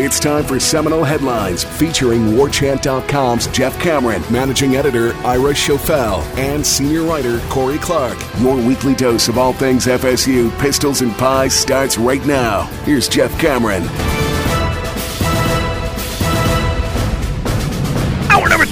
It's time for Seminole Headlines featuring WarChant.com's Jeff Cameron, managing editor Ira Schoffel, and senior writer Corey Clark. Your weekly dose of all things FSU, pistols, and pies starts right now. Here's Jeff Cameron.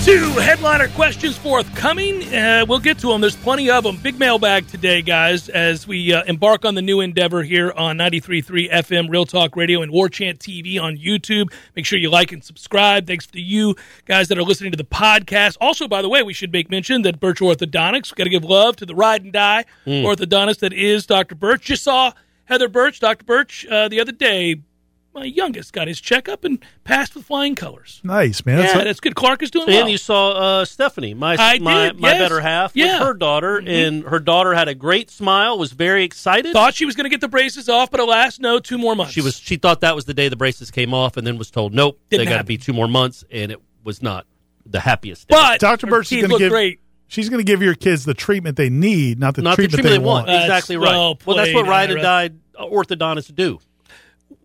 Two, headliner questions forthcoming. Uh, we'll get to them. There's plenty of them. Big mailbag today, guys, as we uh, embark on the new endeavor here on 93.3 FM, Real Talk Radio, and War Chant TV on YouTube. Make sure you like and subscribe. Thanks to you guys that are listening to the podcast. Also, by the way, we should make mention that Birch Orthodontics, got to give love to the ride and die orthodontist that is Dr. Birch. Just saw Heather Birch, Dr. Birch, uh, the other day. My youngest got his checkup and passed with flying colors. Nice, man. Yeah, That's that's good. Clark is doing And well. you saw uh, Stephanie, my I my, did, my yes. better half, Yeah. Mm-hmm. with her daughter, and her daughter had a great smile, was very excited. Thought she was going to get the braces off, but alas, no, two more months. she was she thought that was the day the braces came off, and then was told, nope, Didn't they got to be two more months, and it was not the happiest. Day. but Dr. her Birch is going to give great. she's going to give your kids the treatment they need, not the not the treatment, treatment they, they want. That's Exactly right. well well, that's what ride and Ira. die orthodontists do.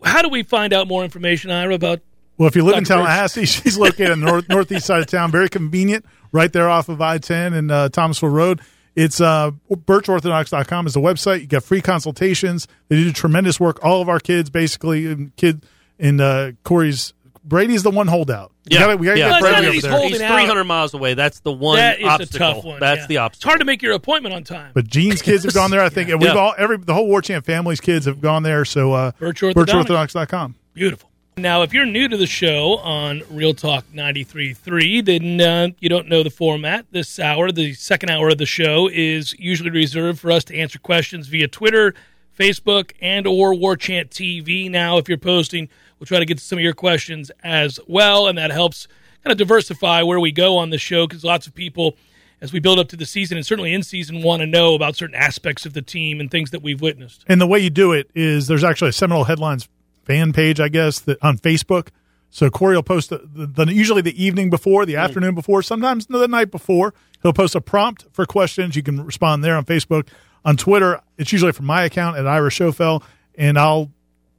How do we find out more information, Ira, about? Well, if you live in Dr. Birch. Tallahassee, she's located on the north, northeast side of town. Very convenient, right there off of I-10 and uh, Thomasville Road. It's uh, birchorthodox.com is the website. You get free consultations. They do tremendous work. All of our kids, basically, and kid in uh, Corey's Brady's the one holdout. We Yeah. gotta, we gotta Yeah. get Well, Brady over he's there. holding He's out. 300 miles away. That's the one that is obstacle. a tough one. That's yeah. the It's hard to make your appointment on time. But Gene's kids have gone there. I think, and we've Yeah. all every the whole War Chant family's kids have gone there. So uh, Birch Orthodontics. Beautiful. Now, if you're new to the show on Real Talk 93.3, then uh, you don't know the format. This hour, the second hour of the show, is usually reserved for us to answer questions via Twitter, Facebook, and or War Chant TV. Now, if you're posting, we'll try to get to some of your questions as well, and that helps kind of diversify where we go on the show because lots of people, as we build up to the season and certainly in season, want to know about certain aspects of the team and things that we've witnessed. And the way you do it is there's actually a Seminole Headlines fan page, I guess, that on Facebook. So Corey will post the, the, the usually the evening before, the afternoon before, sometimes the night before. He'll post a prompt for questions. You can respond there on Facebook. On Twitter, it's usually from my account at Ira Schoffel, and I'll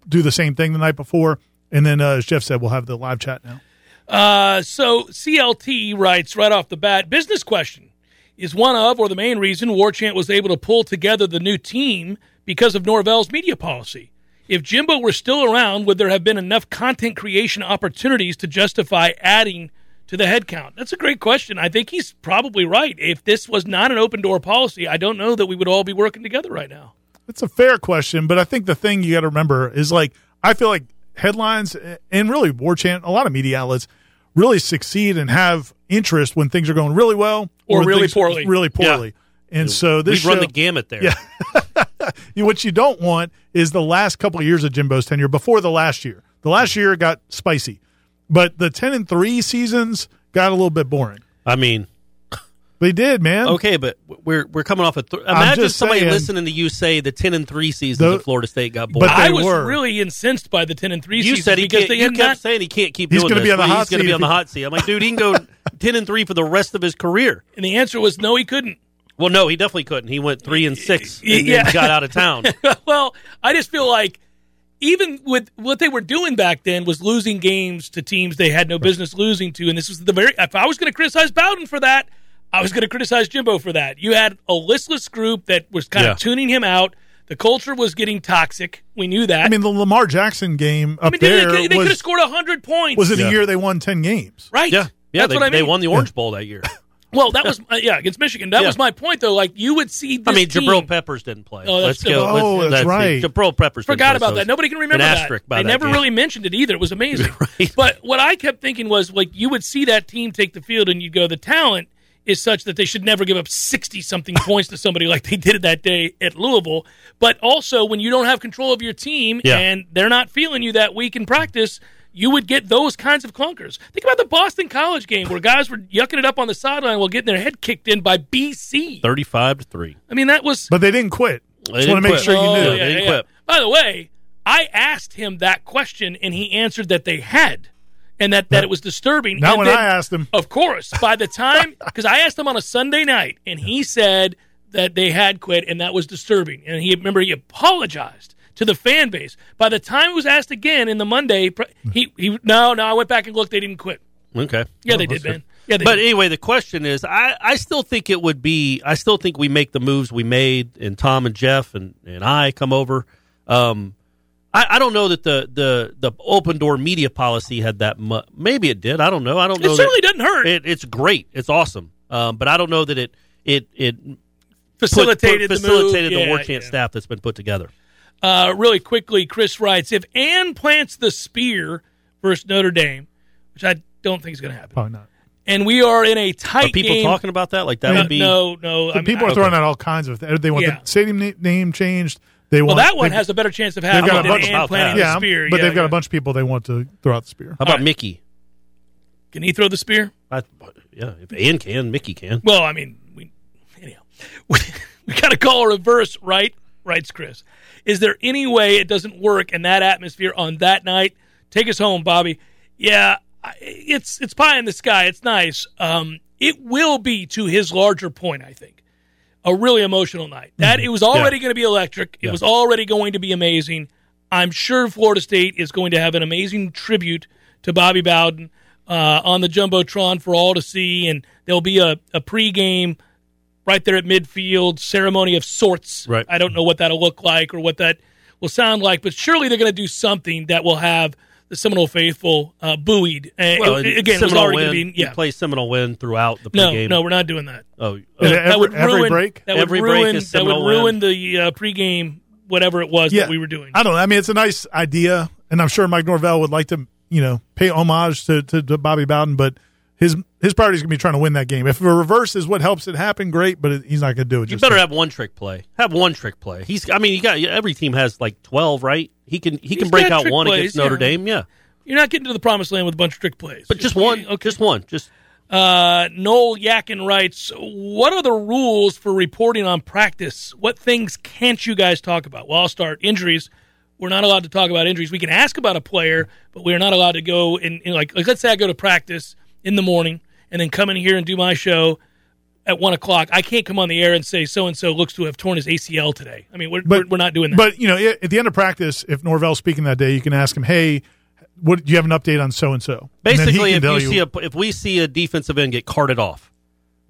do the same thing the night before. And then, uh, as Jeff said, we'll have the live chat now. Uh, so CLT writes right off the bat business question is one of or the main reason Warchant was able to pull together the new team because of Norvell's media policy. If Jimbo were still around, would there have been enough content creation opportunities to justify adding to the headcount? That's a great question. I think he's probably right. If this was not an open door policy, I don't know that we would all be working together right now. It's a fair question, but I think the thing you got to remember is like I feel like headlines and really War Chant, a lot of media outlets really succeed and have interest when things are going really well Or when really poorly. Really poorly. And so this we run show- the gamut there. Yeah. What you don't want is the last couple of years of Jimbo's tenure before the last year. The last year got spicy, but the ten and three seasons got a little bit boring. I mean, They did, man. okay, but we're we're coming off a. Th- imagine just somebody saying- listening to you say the 10 and three seasons The- of Florida State got bored. But they I was were. really incensed by the 10 and 3 you said he because can't. they You kept not saying he can't keep He's gonna be on the Well, hot He's going to be on the hot seat. I'm like, dude, he can go ten and three for the rest of his career. And the answer was no, he couldn't. Well, no, he definitely couldn't. He went three and six and then Yeah. got out of town. well, I just feel like even with what they were doing back then was losing games to teams they had no business losing to, and this was the very. If I was going to criticize Bowden for that, I was going to criticize Jimbo for that. You had a listless group that was kind Yeah. of tuning him out. The culture was getting toxic. We knew that. I mean, the Lamar Jackson game up I mean, they, there they, they could have was, scored hundred points. was it Yeah. a year they won 10 games. right? Yeah, yeah. That's they, what I mean. they won the Orange Bowl that year. Well, that was uh, yeah against Michigan. That Yeah. was my point, though. Like you would see. This I mean, team, Jabril Peppers didn't play. Oh, that's let's go. Oh, let's, that's right. Jabril Peppers didn't Forgot play, about so that. Nobody can remember an that. asterisk by They that never game. really mentioned it either. It was amazing. Right. But what I kept thinking was like you would see that team take the field and you'd go, the talent is such that they should never give up sixty something points to somebody like they did that day at Louisville. But also when you don't have control of your team Yeah. and they're not feeling you that week in practice. You would get those kinds of clunkers. Think about the Boston College game where guys were yucking it up on the sideline while getting their head kicked in by BC. thirty-five to three. I mean, that was But they didn't quit. They Just want to make quit. sure you Oh, knew. They didn't quit. By the way, I asked him that question and he answered that they had, and that, that it was disturbing. Not And when then, I asked him. Of course, by the time because I asked him on a Sunday night and he said that they had quit and that was disturbing. And he remember he apologized to the fan base. By the time it was asked again in the Monday, he he no no I went back and looked. They didn't quit. Okay. Yeah, they did, man. Yeah, they But did. anyway, the question is, I, I still think it would be, I still think we make the moves we made, and Tom and Jeff and, and I come over. Um, I, I don't know that the, the, the open door media policy had that much. Maybe it did. I don't know. I don't It certainly doesn't hurt. It, it's great. It's awesome. Um, but I don't know that it it it put- facilitated put, the move. facilitated the Yeah, war chant yeah. staff that's been put together. Uh, really quickly, Chris writes if Ann plants the spear versus Notre Dame, which I don't think is going to happen, Probably not. and we are in a Are tight people game. talking about that? Like that no, would be no, no. I mean, people are throwing out all kinds of. They want Yeah. the stadium name changed. They Well, want that one they've- has a better chance of they've happening got a than bunch Ann about planting that. yeah, the spear. but Yeah, they've got yeah. a bunch of people they want to throw out the spear. How about All right. Mickey? Can he throw the spear? I, yeah, if Ann can, Mickey can. Well, I mean, we anyhow, we, we got to call a reverse, right? Writes Chris. Is there any way it doesn't work in that atmosphere on that night? Take us home, Bobby. Yeah, it's it's pie in the sky. It's nice. Um, it will be to his larger point. I think a really emotional night. That it was already going to be electric. It was already going to be amazing. I'm sure Florida State is going to have an amazing tribute to Bobby Bowden uh, on the jumbotron for all to see, and there'll be a, a pregame right there at midfield ceremony of sorts. Right. I don't know what that'll look like or what that will sound like, but surely they're going to do something that will have the Seminole faithful uh, buoyed. Uh, Well, it- and again, it was already going win, to be yeah. You play Seminole win throughout the pregame. no, we're not doing that. Oh, And oh, every- would every break? That would Every break ruin. is that would ruin win. the uh, pregame whatever it was that we were doing. I don't know. I mean, it's a nice idea, and I'm sure Mike Norvell would like to, you know, pay homage to, to, to Bobby Bowden, but his his priority is going to be trying to win that game. If a reverse is what helps it happen, great, but it, he's not going to do it. You just better to- have one trick play. Have one trick play. He's. I mean, you got every team has like twelve, right? He can. He He's can break out one plays, against Notre yeah. Dame. Yeah, You're not getting to the promised land with a bunch of trick plays. but just one. Okay. Just one. Just Uh, Noel Yakin writes, "What are the rules for reporting on practice? What things can't you guys talk about?" Well, I'll start. Injuries. We're not allowed to talk about injuries. We can ask about a player, but we're not allowed to go and, and like, like let's say I go to practice in the morning and then come in here and do my show at one o'clock. I can't come on the air and say so and so looks to have torn his ACL today. I mean, we're we're, we're not doing that. But you know, at the end of practice, if Norvell's speaking that day, you can ask him, "Hey, what do you have an update on so and so?" basically, if you, see a if we see a defensive end get carted off,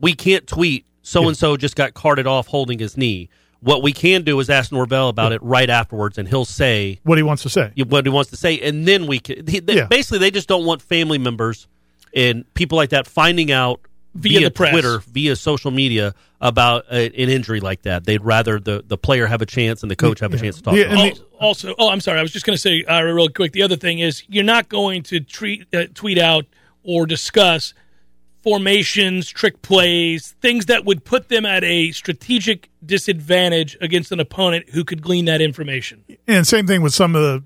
we can't tweet so and so just got carted off holding his knee. What we can do is ask Norvell about it right afterwards, and he'll say what he wants to say. what he wants to say, and then we can. He, they, Yeah. Basically, they just don't want family members and people like that finding out Via via, the press. Twitter, via social media about a, an injury like that. They'd rather the, the player have a chance and the coach have a chance to talk. Yeah, about and it. Also, oh, I'm sorry. I was just going to say uh, real quick. The other thing is you're not going to treat, uh, tweet out or discuss formations, trick plays, things that would put them at a strategic disadvantage against an opponent who could glean that information. And same thing with some of the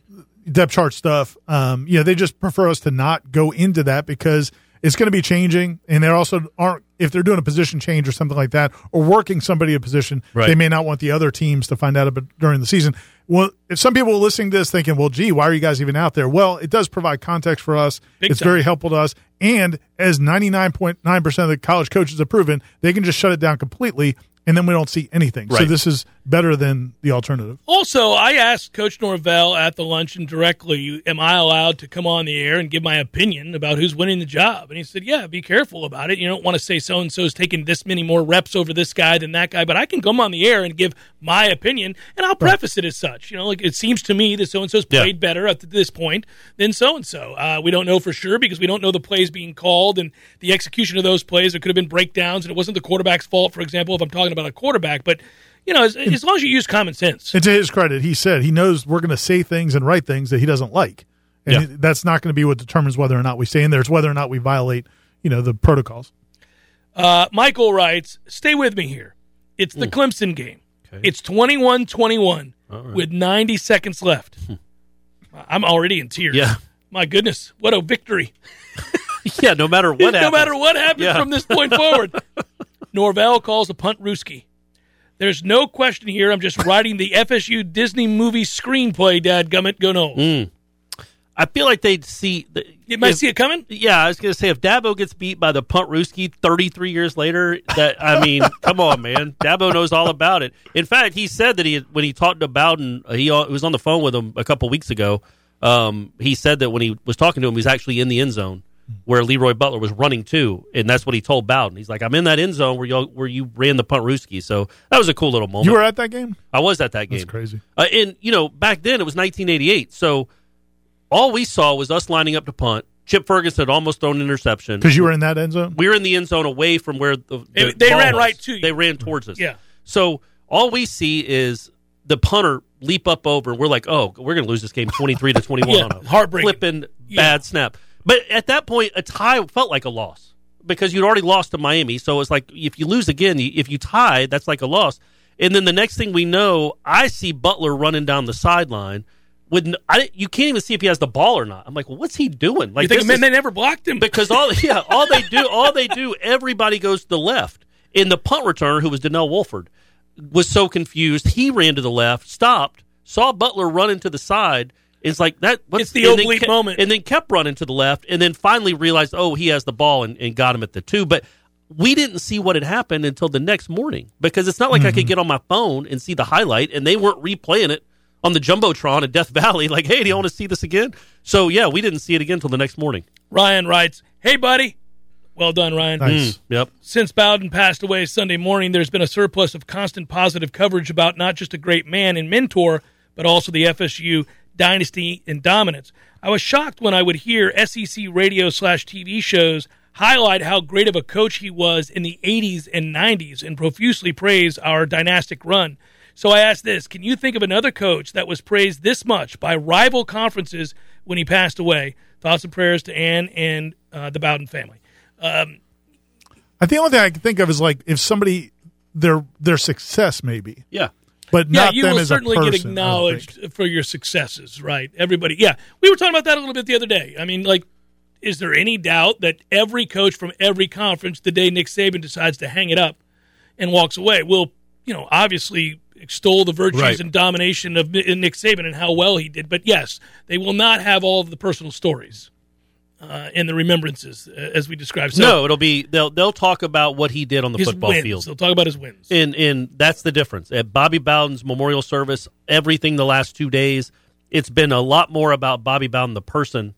depth chart stuff. Um, you know, they just prefer us to not go into that because it's going to be changing, and they also aren't. If they're doing a position change or something like that, or working somebody a position, Right. they may not want the other teams to find out about during the season. Well, if some people are listening to this thinking, "Well, gee, why are you guys even out there?" Well, it does provide context for us. Big it's time. very helpful to us, and as ninety nine point nine percent of the college coaches have proven, they can just shut it down completely and then we don't see anything. So this is better than the alternative. Also, I asked Coach Norvell at the luncheon directly, "Am I allowed to come on the air and give my opinion about who's winning the job?" And he said, "Yeah, be careful about it. You don't want to say so and so's taking this many more reps over this guy than that guy, but I can come on the air and give my opinion, and I'll preface it as such. You know, like it seems to me that so and so's Yeah. played better up to this point than so and so. We don't know for sure because we don't know the plays being called and the execution of those plays. There could have been breakdowns, and it wasn't the quarterback's fault, for example, if I'm talking about a quarterback, but." You know, as, as long as you use common sense. And to his credit, he said he knows we're going to say things and write things that he doesn't like, and Yeah. he- that's not going to be what determines whether or not we stay in there. It's whether or not we violate, you know, the protocols. Uh, Michael writes, stay with me here. It's the Clemson game. It's 21 21 with 90 seconds left. I'm already in tears. Yeah. My goodness, what a victory. Yeah, no matter what no happens. matter what happens Yeah. from this point forward. Norvell calls a Puntrooskie. There's no question here. I'm just writing the FSU Disney movie screenplay, Dad Gummit. Go no. Mm. I feel like they'd see. The, You might if- see it coming. Yeah, I was going to say if Dabo gets beat by the Puntrooskie 33 years later, that I mean, come on, man, Dabo knows all about it. In fact, he said that he when he talked to Bowden, uh, he was on the phone with him a couple weeks ago. Um, he said that when he was talking to him, he was actually in the end zone where Leroy Butler was running to, and that's what he told Bowden. He's like, "I'm in that end zone where you where you ran the Puntrooskie." So that was a cool little moment. You were at that game? I was at that game. That's crazy. Uh, and you know, back then it was 1988, so all we saw was us lining up to punt. Chip Ferguson had almost thrown an interception Because you were in that end zone. we were in the end zone away from where the, They- the they ball ran was. right to you. They ran towards us. Yeah. So all we see is the punter leap up over, and we're like, "Oh, we're going to lose this game, twenty-three to twenty-one." Yeah, heartbreaking. flipping Yeah. bad snap. But at that point, a tie felt like a loss because you'd already lost to Miami. So it's like if you lose again, if you tie, that's like a loss. And then the next thing we know, I see Butler running down the sideline. With I, you can't even see if he has the ball or not. I'm like, well, what's he doing? Like you think man, they never blocked him? because all yeah, all they do, all they do, everybody goes to the left. In the punt returner, who was Donnell Woolford, was so confused. He ran to the left, stopped, saw Butler running to the side. It's like that. What's, It's the and then oblique kept- moment. and then kept running to the left, and then finally realized, oh, he has the ball, and, and got him at the two. But we didn't see what had happened until the next morning because it's not like I Mm-hmm. could get on my phone and see the highlight, and they weren't replaying it on the jumbotron at Death Valley. Like, hey, do you want to see this again? So yeah, we didn't see it again until the next morning. Ryan writes, Hey, buddy. Well done, Ryan. Nice. Yep. Since Bowden passed away Sunday morning, there's been a surplus of constant positive coverage about not just a great man and mentor, but also the FSU dynasty and dominance. I was shocked when I would hear SEC radio slash TV shows highlight how great of a coach he was in the 80s and 90s and profusely praise our dynastic run. So I asked this Can you think of another coach that was praised this much by rival conferences when he passed away? Thoughts and prayers to Ann and uh, the Bowden family. Um, I think the only thing I can think of is like if somebody their their success maybe, Yeah. But yeah, you will certainly get person, I acknowledged for your successes, right? Everybody, yeah. We were talking about that a little bit the other day. I mean, like, is there any doubt that every coach from every conference, the day Nick Saban decides to hang it up and walks away, will, you know, obviously extol the virtues Right. and domination of Nick Saban and how well he did. But yes, they will not have all of the personal stories uh, and the remembrances uh, as we described. So no, it'll be they'll they'll talk about what he did on the his football wins. field. They'll talk about his wins. And and that's the difference. At Bobby Bowden's memorial service, everything the last two days, it's been a lot more about Bobby Bowden the person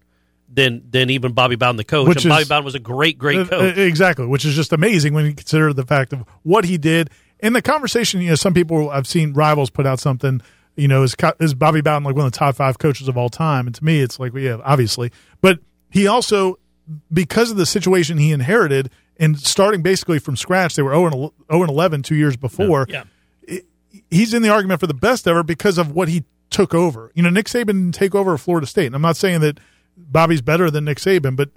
than than even Bobby Bowden the coach. Which and Bobby Bowden was a great, great Uh, coach. uh, exactly, which is just amazing when you consider the fact of what he did. In the conversation, you know, some people I've seen rivals put out something, you know, is, is Bobby Bowden like one of the top five coaches of all time? And to me, it's like, well, yeah, obviously. But he also, because of the situation he inherited and starting basically from scratch, they were 0 and, 0 and 11 two years before. yeah. He's in the argument for the best ever because of what he took over. You know, Nick Saban didn't take over Florida State. And I'm not saying that Bobby's better than Nick Saban, but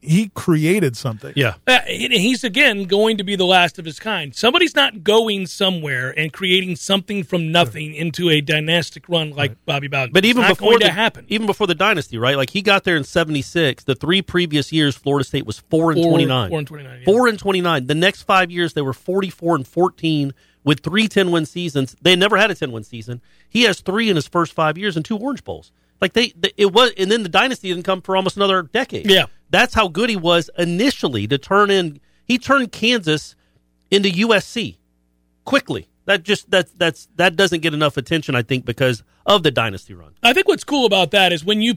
he created something. yeah. Uh, he's again going to be the last of his kind. Somebody's not going somewhere and creating something from nothing into a dynastic run like Bobby Bowden. But even it's not before going the to happen, even before the dynasty, right? Like he got there in '76. The three previous years, Florida State was four and Four- twenty nine. four and 29, yeah. Four and twenty nine. The next five years, they were forty four and fourteen with three 10 win seasons. They never had a ten win season. He has three in his first five years and two Orange Bowls. Like they, they, it was, and then the dynasty didn't come for almost another decade. Yeah. that's how good he was initially to turn in. He turned Kansas into USC quickly. That just that's that's that doesn't get enough attention, I think, because of the dynasty run. I think what's cool about that is when you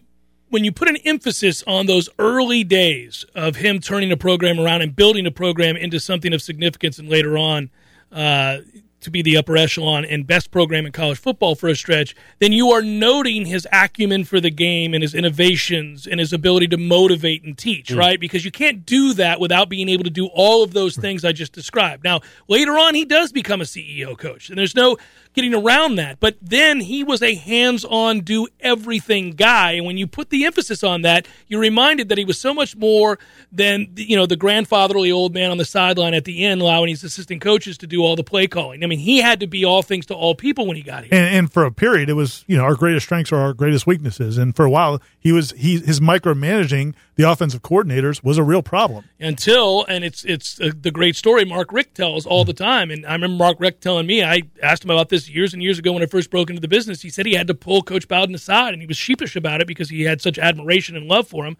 when you put an emphasis on those early days of him turning a program around and building a program into something of significance, and later on uh, to be the upper echelon and best program in college football for a stretch, then you are noting his acumen for the game and his innovations and his ability to motivate and teach, hmm. right? Because you can't do that without being able to do all of those hmm. things I just described. Now, later on, he does become a CEO coach, and there's no getting around that. But then he was a hands on, do everything guy. And when you put the emphasis on that, you're reminded that he was so much more than, you know, the grandfatherly old man on the sideline at the end, allowing his assistant coaches to do all the play calling. I mean, he had to be all things to all people when he got here. And, and for a period, it was you know our greatest strengths are our greatest weaknesses. And for a while, he was he his micromanaging the offensive coordinators was a real problem. until and it's it's the great story Mark Richt tells all the time. And I remember Mark Richt telling me I asked him about this years and years ago when I first broke into the business. He said he had to pull coach Bowden aside and he was sheepish about it because he had such admiration and love for him.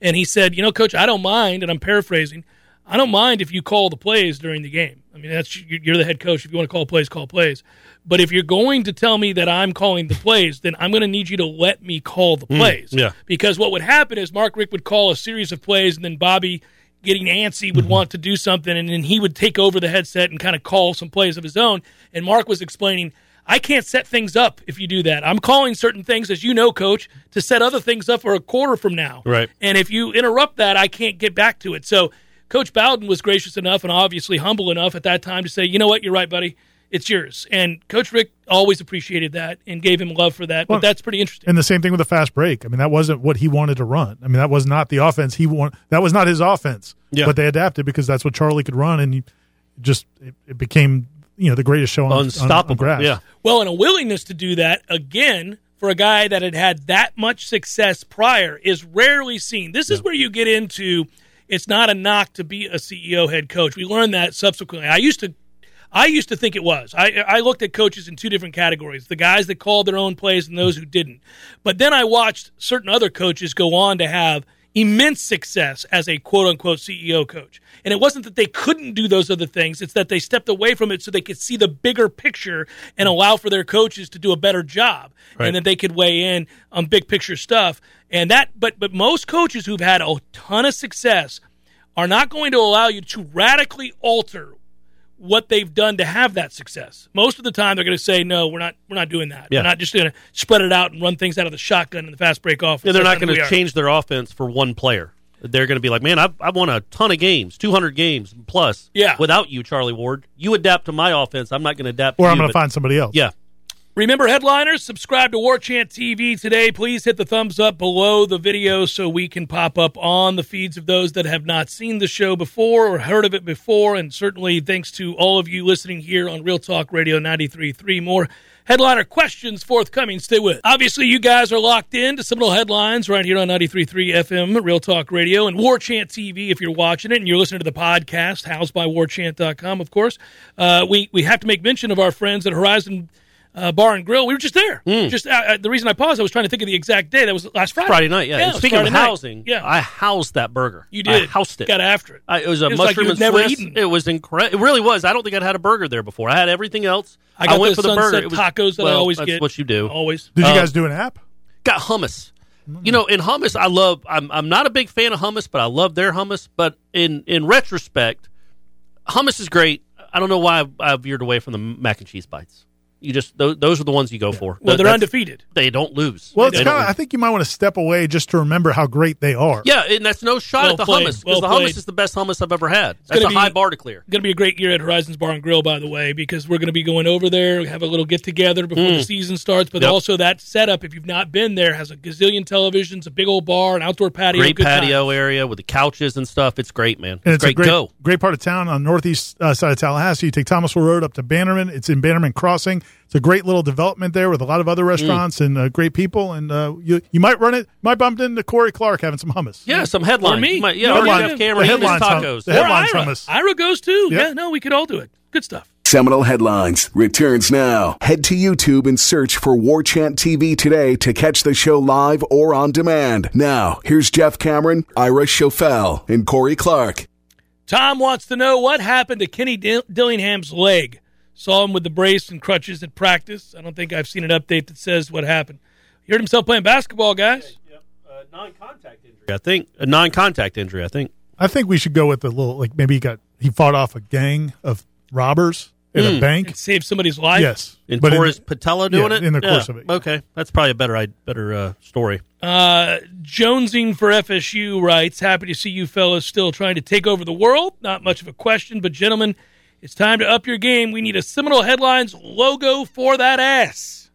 And he said you know coach I don't mind and I'm paraphrasing I don't mind if you call the plays during the game mean that's you're the head coach if you want to call plays call plays but if you're going to tell me that I'm calling the plays then I'm going to need you to let me call the mm, plays yeah. because what would happen is Mark Richt would call a series of plays, and then Bobby, getting antsy, would mm-hmm. want to do something, and then he would take over the headset and kind of call some plays of his own. And Mark was explaining, I can't set things up if you do that. I'm calling certain things, as you know, Coach, to set other things up for a quarter from now. Right. And if you interrupt that, I can't get back to it. So Coach Bowden was gracious enough and obviously humble enough at that time to say, you know what, you're right, buddy. It's yours. And Coach Richt always appreciated that and gave him love for that. But that's pretty interesting. And the same thing with the fast break. I mean, that wasn't what he wanted to run. I mean, that was not the offense he want. That was not his offense. Yeah. But they adapted because that's what Charlie could run, and he just it, it became you know the greatest show on, on- on, Unstoppable. grass. Yeah. Well, and a willingness to do that again for a guy that had had that much success prior is rarely seen. This is where you get into it's not a knock to be a CEO head coach. We learned that subsequently. I used to I used to think it was. I, I looked at coaches in two different categories the guys that called their own plays and those who didn't. But then I watched certain other coaches go on to have immense success as a quote unquote CEO coach. And it wasn't that they couldn't do those other things, it's that they stepped away from it so they could see the bigger picture and hmm. allow for their coaches to do a better job and that they could weigh in on big picture stuff. And that but but most coaches who've had a ton of success are not going to allow you to radically alter what they've done to have that success. Most of the time, they're going to say, "No, we're not. We're not doing that. Yeah. We're not just going to spread it out and run things out of the shotgun and the fast break off." And they're not going to change their offense for one player. They're going to be like, man, I've, I've won a ton of games, 200 games plus Yeah. without you, Charlie Ward. You adapt to my offense. I'm not going to adapt to that. Or to I'm going to find somebody else. Yeah. Remember, headliners, subscribe to War Chant TV today. Please hit the thumbs up below the video so we can pop up on the feeds of those that have not seen the show before or heard of it before. And certainly thanks to all of you listening here on Real Talk Radio 93.3. More headliner questions forthcoming. Stay with. Obviously, you guys are locked in to Seminole Headlines right here on 93.3 FM, Real Talk Radio, and War Chant TV if you're watching it and you're listening to the podcast, housed by warchant.com, of course. Uh, we, we have to make mention of our friends at Horizon uh, Bar and Grill. We were just there. Just uh, uh, the reason I paused, I was trying to think of the exact day. That was last Friday. Friday night, yeah. it And was speaking of Friday night. housing, yeah, I housed that burger. you I did. housed it. Got after it. I, it was a It was mushroom you'd and never Swiss. eaten. It was incredible. It really was. I don't think I'd had a burger there before. I had everything else. I got went the for the burger. It was, tacos that I always that's get. what you do. Always. Did you Uh, guys do an app? got hummus. You know, in hummus, I love. I'm I'm not a big fan of hummus, but I love their hummus. But in in retrospect, hummus is great. I don't know why I've, I've veered away from the mac and cheese bites. You just those, those are the ones you go for. Well, That- they're that's- undefeated. They don't lose. Well, it's They kind don't of. I think you might want to step away just to remember how great they are. yeah, and that's no shot Well at the played, hummus because well the played. hummus is the best hummus I've ever had. That's gonna a high bar to clear. Going to be a great year at Horizons Bar and Grill, by the way, because we're going to be going over there, have a little get together before the season starts. But. Yep. also that setup, if you've not been there, has a gazillion televisions, a big old bar, an outdoor patio, Great good time. patio area with the couches and stuff. It's great, man. And It's, it's great. a great, Go. great part of town on northeast uh, side of Tallahassee. You take Thomasville Road up to Bannerman. It's in Bannerman Crossing. It's a great little development there with a lot of other restaurants and uh, great people. And uh, you you might run it. Might bump into Corey Clark having some hummus. Yeah, some headlines. Or me. Might- yeah, No, or headline- Jeff Cameron. the he and headlines hum- tacos. the Or headlines Ira. hummus. Ira goes too. Yep. Yeah, no, we could all do it. Good stuff. Seminole Headlines returns now. Head to YouTube and search for War Chant TV today to catch the show live or on demand. Now, here's Jeff Cameron, Ira Schoffel, and Corey Clark. Tom wants to know what happened to Kenny Dillingham's leg. Saw him with the brace and crutches at practice. I don't think I've seen an update that says what happened. He hurt himself playing basketball, guys. Uh, non-contact injury. I think a non-contact injury. I think. I think we should go with a little like maybe he got he fought off a gang of robbers in a bank. And save somebody's life. Yes, And But in- tore his patella doing yeah, it in the course of it. Okay, that's probably a better, better uh, story. Uh, Jonesing for FSU writes, happy to see you fellas still trying to take over the world. Not much of a question, but gentlemen, it's time to up your game. We need a Seminole Headlines logo for that ass.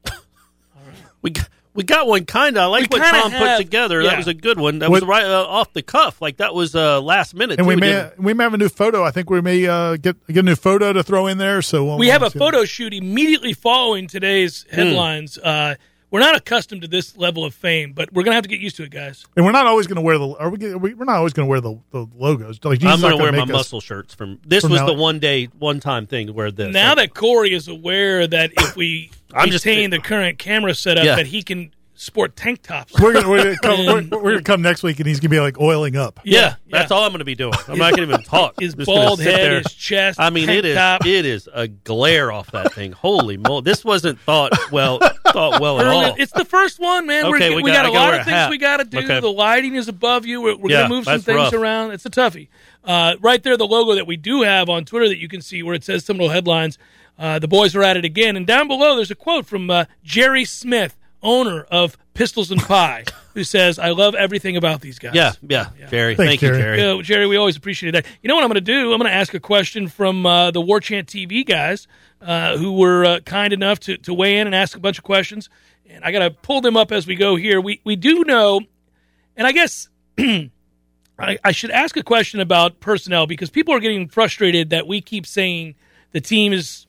We got, we got one kind of. I like We what Tom have- put together. yeah. That was a good one. That What- was right uh, off the cuff. Like that was uh, last minute. and we may didn't- we may have a new photo. I think we may uh, get get a new photo to throw in there. So we'll, We have a we'll see. photo shoot immediately following today's Hmm. headlines. Uh, we're not accustomed to this level of fame, but we're going to have to get used to it, guys. and we're not always going to wear the. Are we? Are we we're not always going to wear the, the logos. Like Jesus I'm going not to wear my make us- muscle shirts from. This From was now- the one day, one time thing where this. Now Like, that Corey is aware that if we I'm just- retain the current camera setup, Yeah. that he can sport tank tops. We're gonna, we're, gonna come, we're, we're gonna come next week, and he's gonna be like oiling up. yeah, that's all I'm going to be doing. I'm not going to even talk. His Just gonna bald sit head, there. his chest. I mean, tank it is top. it is a glare off that thing. Holy moly! This wasn't thought well thought well at all. It's the first one, man. Okay, we're, we we, got- got, I a gotta lot wear of a things hat. we got to do. Okay. The lighting is above you. We're, we're Yeah, going to move some that's things rough. around. It's a toughie. Uh, right there, the logo that we do have on Twitter that you can see where it says Seminole Headlines. Uh, the boys are at it again. And down below, there's a quote from uh, Jerry Smith, owner of Pistols and Pie, who says, I love everything about these guys. yeah, yeah, Jerry. Thanks, thank you, Jerry. Jerry. Yeah, Jerry, we always appreciate that. You know what I'm going to do? I'm going to ask a question from uh, the War Chant TV guys uh, who were uh, kind enough to, to weigh in and ask a bunch of questions. And I got to pull them up as we go here. We, we do know, and I guess I, I should ask a question about personnel because people are getting frustrated that we keep saying the team is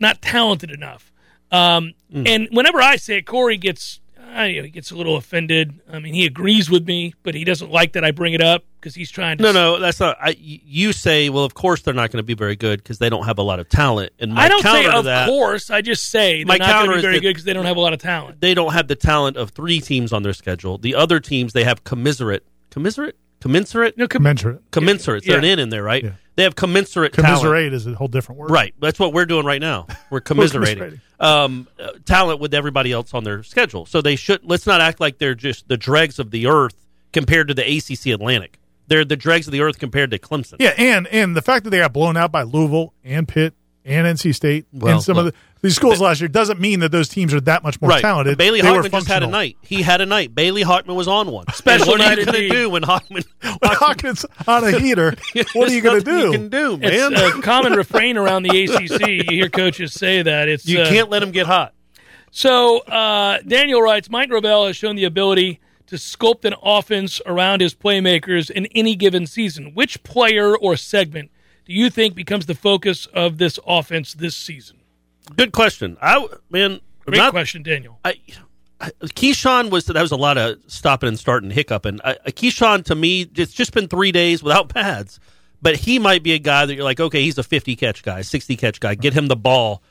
not talented enough. Um, And whenever I say it, Corey gets I, know, he gets a little offended. I mean, he agrees with me, but he doesn't like that I bring it up because he's trying to. No, no, that's not. I, you say, well, of course they're not going to be very good because they don't have a lot of talent. And my I don't say counter to of that, course. I just say My they're not going counter to be is very that- good because they don't have a lot of talent. they don't have the talent of three teams on their schedule. The other teams they have commiserate, commiserate, commensurate, No, com- Commensurate. commensurate. Yeah. There's an N in there, right? Yeah. They have commensurate talent. Commiserate is a whole different word. Right. That's what we're doing right now. We're commiserating commiserating. um, uh, talent with everybody else on their schedule. So they should. Let's not act like they're just the dregs of the earth compared to the ACC Atlantic. They're the dregs of the earth compared to Clemson. Yeah, and and the fact that they got blown out by Louisville and Pitt and NC State Well, and some look. of the, these schools last year doesn't mean that those teams are that much more Right. talented. Bailey They were Hockman just had a night. He had a night. Bailey Hockman was on one. Special And what are you going to do when Hockman? When Hawkins on a heater, what are you going to do? You can do, man. it's a common refrain around the ACC. You hear coaches say that it's you uh, can't let him get hot. So uh, Daniel writes, Mike Norvell has shown the ability to sculpt an offense around his playmakers in any given season. Which player or segment do you think becomes the focus of this offense this season? Good question. I man, Great not, question, Daniel. I, I, Keyshawn was that was a lot of stopping and starting, hiccuping. I, I- Keyshawn to me, it's just been three days without pads, but he might be a guy that you're like, okay, he's a 50 catch guy, 60 catch guy. Get him the ball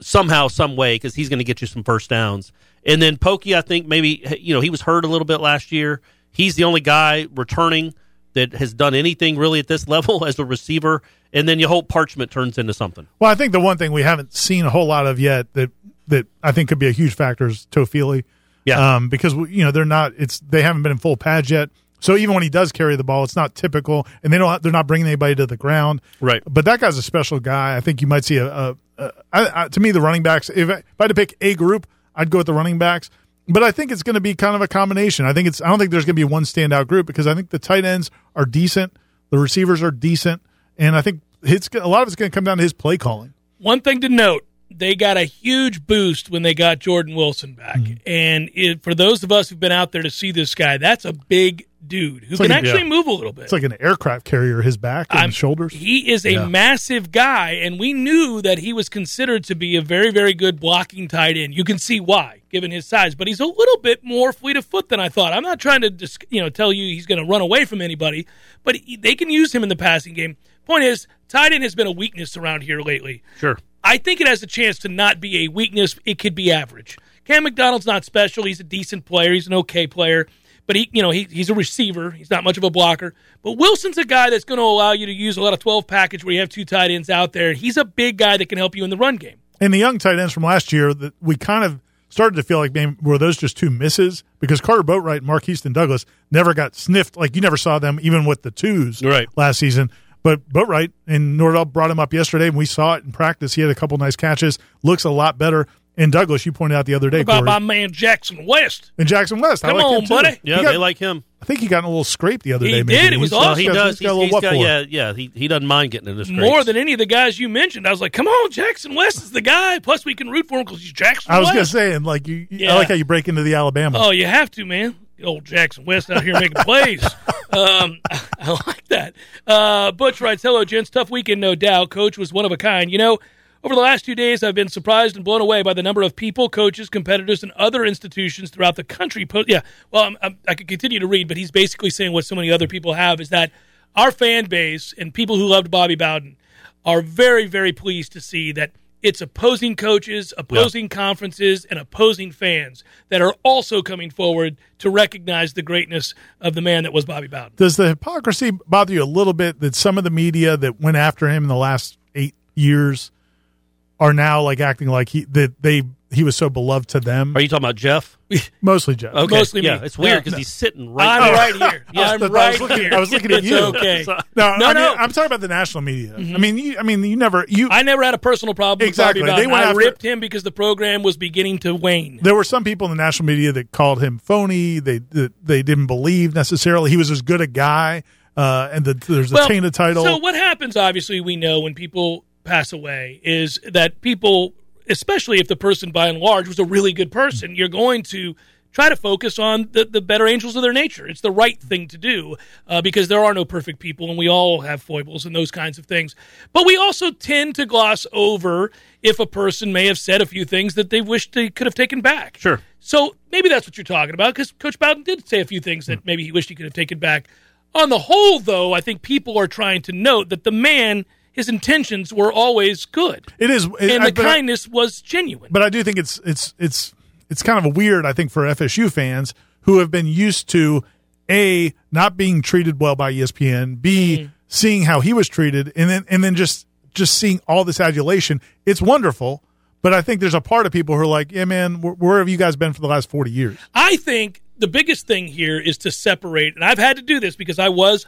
somehow, some way, because he's going to get you some first downs. And then Pokey, I think maybe you know he was hurt a little bit last year. He's the only guy returning that has done anything really at this level as a receiver. And then you hope Parchment turns into something. Well, I think the one thing we haven't seen a whole lot of yet that that I think could be a huge factor is Toafili. Yeah. Um, because you know they're not. It's they haven't been in full pads yet. So even when he does carry the ball, it's not typical, and they don't. They're not bringing anybody to the ground. Right. But that guy's a special guy. I think you might see a. a, a I, I, to me, the running backs. If I, if I had to pick a group, I'd go with the running backs. But I think it's going to be kind of a combination. I think it's. I don't think there's going to be one standout group because I think the tight ends are decent, the receivers are decent, and I think it's a lot of it's going to come down to his play calling. One thing to note they got a huge boost when they got Jordan Wilson back. Mm-hmm. And it, for those of us who've been out there to see this guy, that's a big dude who like can a- actually yeah. move a little bit. It's like an aircraft carrier, his back and I'm- shoulders. He is a Yeah. massive guy, and we knew that he was considered to be a very, very good blocking tight end. You can see why, given his size, but he's a little bit more fleet of foot than I thought. I'm not trying to, dis- you know, tell you he's going to run away from anybody, but he, they can use him in the passing game. Point is, tight end has been a weakness around here lately. Sure. I think it has a chance to not be a weakness. It could be average. Cam McDonald's not special. He's a decent player. He's an okay player. But he, you know, he, he's a receiver. He's not much of a blocker. But Wilson's a guy that's going to allow you to use a lot of 12 package where you have two tight ends out there. He's a big guy that can help you in the run game. And the young tight ends from last year that we kind of started to feel like maybe were those just two misses because Carter Boatwright and Markeston Douglas never got sniffed. Like you never saw them even with the twos Right. last season. But Boatwright and Norvell brought him up yesterday, and we saw it in practice. He had a couple nice catches. Looks a lot better. And Douglas, you pointed out the other day, What about Corey. my man Jackson West? and Jackson West. I Come like on, him too. buddy. Yeah, He got- they like him. I think he got in a little scrape the other He day. Maybe. did. It was He's- awesome. Well, he he's got- does. he's got a little he's what got, for. yeah, yeah. He, he doesn't mind getting in this More than any of the guys you mentioned. I was like, come on, Jackson West is the guy. Plus, we can root for him because he's Jackson I was West. going to say, and like you, Yeah. I like how you break into the Alabama. Oh, you have to, man. Old Jackson West out here making plays. Um, I like that. Uh, Butch writes, "Hello, gents. Tough weekend, no doubt. Coach was one of a kind. You know, over the last two days, I've been surprised and blown away by the number of people, coaches, competitors, and other institutions throughout the country. Po- yeah, well, I'm, I'm, I could continue to read, but he's basically saying what so many other people have is that our fan base and people who loved Bobby Bowden are very, very pleased to see that." It's opposing coaches, opposing conferences, and opposing fans that are also coming forward to recognize the greatness of the man that was Bobby Bowden. Does the hypocrisy bother you a little bit that some of the media that went after him in the last eight years are now like acting like he that they he was so beloved to them? Are you talking about Jeff? Mostly Jeff. Okay. Mostly yeah, me. it's weird Yeah. because he's sitting right I'm there. right here. Yeah, I'm but I right was looking- here. I was looking at you. okay. No, No, I mean, no. I'm talking about the national media. I mean, you, I mean, you never you. I never had a personal problem Exactly. with They Bobby Bowden. went I after- ripped him because the program was beginning to wane. there were some people in the national media that called him phony. They they didn't believe necessarily he was as good a guy. Uh, and the, there's a Well, tainted title. So what happens? Obviously, we know when people pass away is that people, especially if the person by and large was a really good person, you're going to try to focus on the, the better angels of their nature. It's the right thing to do uh, because there are no perfect people and we all have foibles and those kinds of things. But we also tend to gloss over if a person may have said a few things that they wished they could have taken back. Sure. So maybe that's what you're talking about because Coach Bowden did say a few things that maybe he wished he could have taken back. On the whole, though, I think people are trying to note that the man, his intentions were always good, it is, it, and the but I- kindness was genuine. but I do think it's it's it's it's kind of weird. I think for FSU fans who have been used to a not being treated well by ESPN, b Mm-hmm. seeing how he was treated, and then and then just just seeing all this adulation. It's wonderful, but I think there's a part of people who are like, yeah, man, wh- where have you guys been for the last forty years? I think the biggest thing here is to separate, and I've had to do this because I was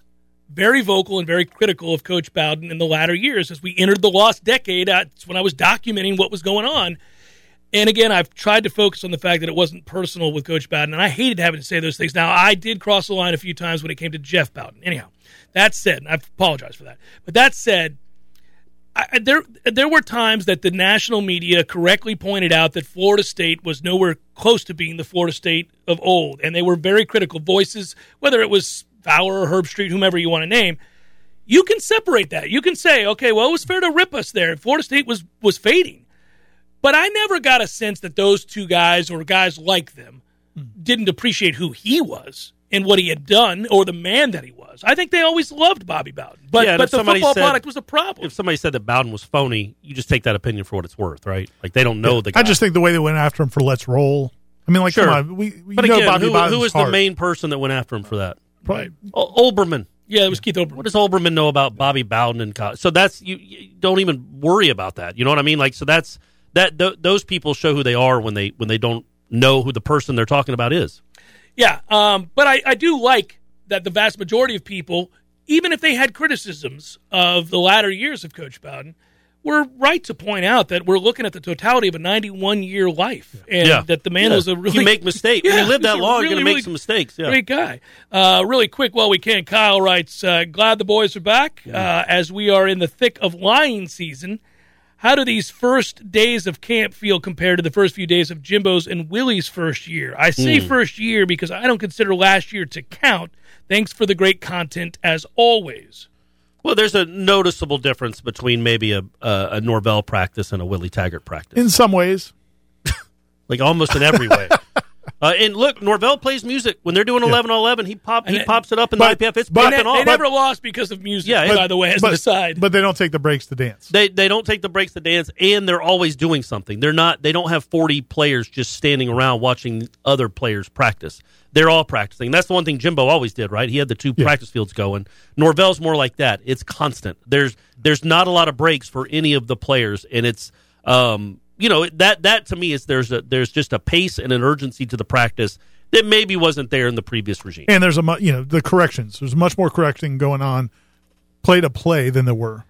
very vocal and very critical of Coach Bowden in the latter years as we entered the lost decade. That's when I was documenting what was going on. And again, I've tried to focus on the fact that it wasn't personal with Coach Bowden, and I hated having to say those things. Now, I did cross the line a few times when it came to Jeff Bowden. Anyhow, that said, I apologize for that. But that said, I- there there were times that the national media correctly pointed out that Florida State was nowhere close to being the Florida State of old, and they were very critical voices, whether it was Fowler or Herbstreit, whomever you want to name. You can separate that. You can say, okay, well, it was fair to rip us there. Florida State was was fading, but I never got a sense that those two guys or guys like them didn't appreciate who he was and what he had done or the man that he was. I think they always loved Bobby Bowden, but Yeah, but the somebody football said- product was a problem. If somebody said that Bowden was phony, you just take that opinion for what it's worth, right? Like they don't know the guy. I just think the way they went after him for Let's Roll. I mean, like, Sure. come on, we, we but know again, Bobby who, Bowden's who was the heart. main person that went after him for that? Probably- O- Olbermann. yeah, it was Keith Olbermann. What does Olbermann know about Bobby Bowden and college? So that's you, you don't even worry about that. You know what I mean? Like so that's that th- those people show who they are when they when they don't know who the person they're talking about is. Yeah, um, but I, I do like that the vast majority of people, even if they had criticisms of the latter years of Coach Bowden, were right to point out that we're looking at the totality of a 91 year life, and Yeah. that the man Yeah. was a really you make mistakes. when Yeah, you live that long, really, you're going to make really some mistakes. Yeah. Great guy. Uh, really quick while we can, Kyle writes, uh, glad the boys are back uh, as we are in the thick of lying season. How do these first days of camp feel compared to the first few days of Jimbo's and Willie's first year? I say first year because I don't consider last year to count. Thanks for the great content as always. Well, there's a noticeable difference between maybe a a, a Norvell practice and a Willie Taggart practice. in some ways. like almost in every way. Uh, and look, Norvell plays music when they're doing Yeah. eleven on eleven. He pop he it- pops it up in but- the IPF. It's but- They, popping ne- they off. never lost because of music. Yeah, by the way, as but, an aside. but they don't take the breaks to dance. They they don't take the breaks to dance, and they're always doing something. They're not. They don't have forty players just standing around watching other players practice. They're all practicing. That's the one thing Jimbo always did, right? He had the two Yeah. practice fields going. Norvell's more like that. It's constant. There's there's not a lot of breaks for any of the players, and it's um you know that that to me is there's a there's just a pace and an urgency to the practice that maybe wasn't there in the previous regime. and there's a mu- you know the corrections. There's much more correcting going on, play to play than there were.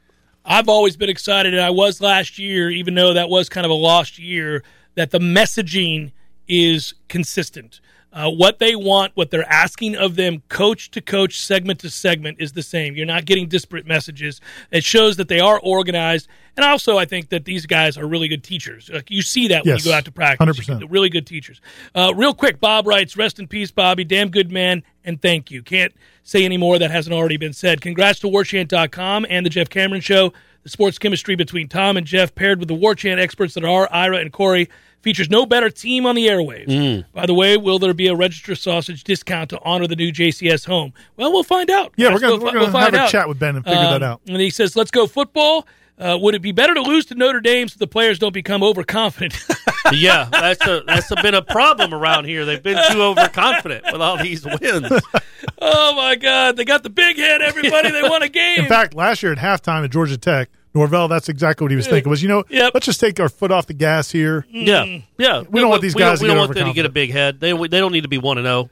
I've always been excited, and I was last year, even though that was kind of a lost year, that the messaging is consistent. Uh, what they want, what they're asking of them, coach to coach, segment to segment, is the same. You're not getting disparate messages. It shows that they are organized, and also I think that these guys are really good teachers. Like you see that when you go out to practice. 100%. Really good teachers. Uh, real quick, Bob writes, "Rest in peace, Bobby. Damn good man, and thank you. Can't say any more that hasn't already been said. Congrats to WarChant.com and the Jeff Cameron Show. The sports chemistry between Tom and Jeff, paired with the War Chant experts that are Ira and Corey, features no better team on the airwaves. By the way, will there be a register sausage discount to honor the new JCS home? Well, we'll find out. Yeah, we're Let's gonna we're going to we'll find have a chat with Ben and figure Um, that out. And he says, "Let's go football." Uh, would it be better to lose to Notre Dame so the players don't become overconfident? yeah, that's a that's a, been a problem around here. They've been too overconfident with all these wins. oh my God, they got the big head. Everybody, they won a game. In fact, last year at halftime at Georgia Tech, Norvell, that's exactly what he was thinking. Was you know, Yep. let's just take our foot off the gas here. Yeah, yeah. We don't want these we don't- guys to We don't want them to get a big head. They they don't need to be one and oh. zero.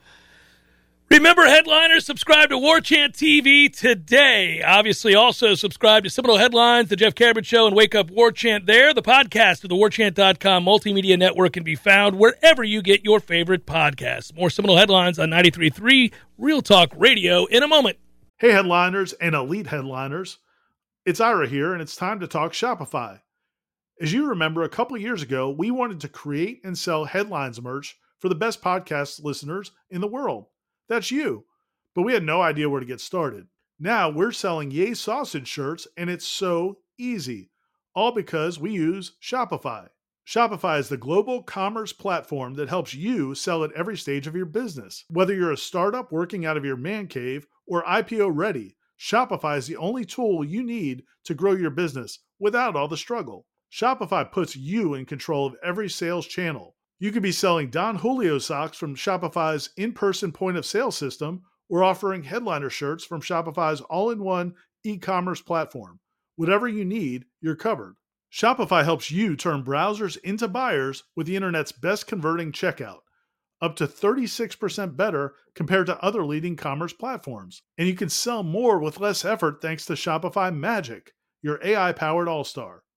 Remember, headliners, subscribe to War Chant TV today. Obviously, also subscribe to Seminole Headlines, The Jeff Cameron Show, and Wake Up War Chant there. The podcast of the WarChant.com multimedia network can be found wherever you get your favorite podcasts. More Seminole Headlines on 93.3 Real Talk Radio in a moment. Hey, headliners and elite headliners. It's Ira here, and it's time to talk Shopify. As you remember, a couple years ago, we wanted to create and sell headlines merch for the best podcast listeners in the world. That's you. But we had no idea where to get started. Now we're selling Yay Sausage shirts, and it's so easy. All because we use Shopify. Shopify is the global commerce platform that helps you sell at every stage of your business. Whether you're a startup working out of your man cave or IPO ready, Shopify is the only tool you need to grow your business without all the struggle. Shopify puts you in control of every sales channel. You could be selling Don Julio socks from Shopify's in person point of sale system or offering headliner shirts from Shopify's all in one e commerce platform. Whatever you need, you're covered. Shopify helps you turn browsers into buyers with the internet's best converting checkout, up to 36% better compared to other leading commerce platforms. And you can sell more with less effort thanks to Shopify Magic, your AI powered all star.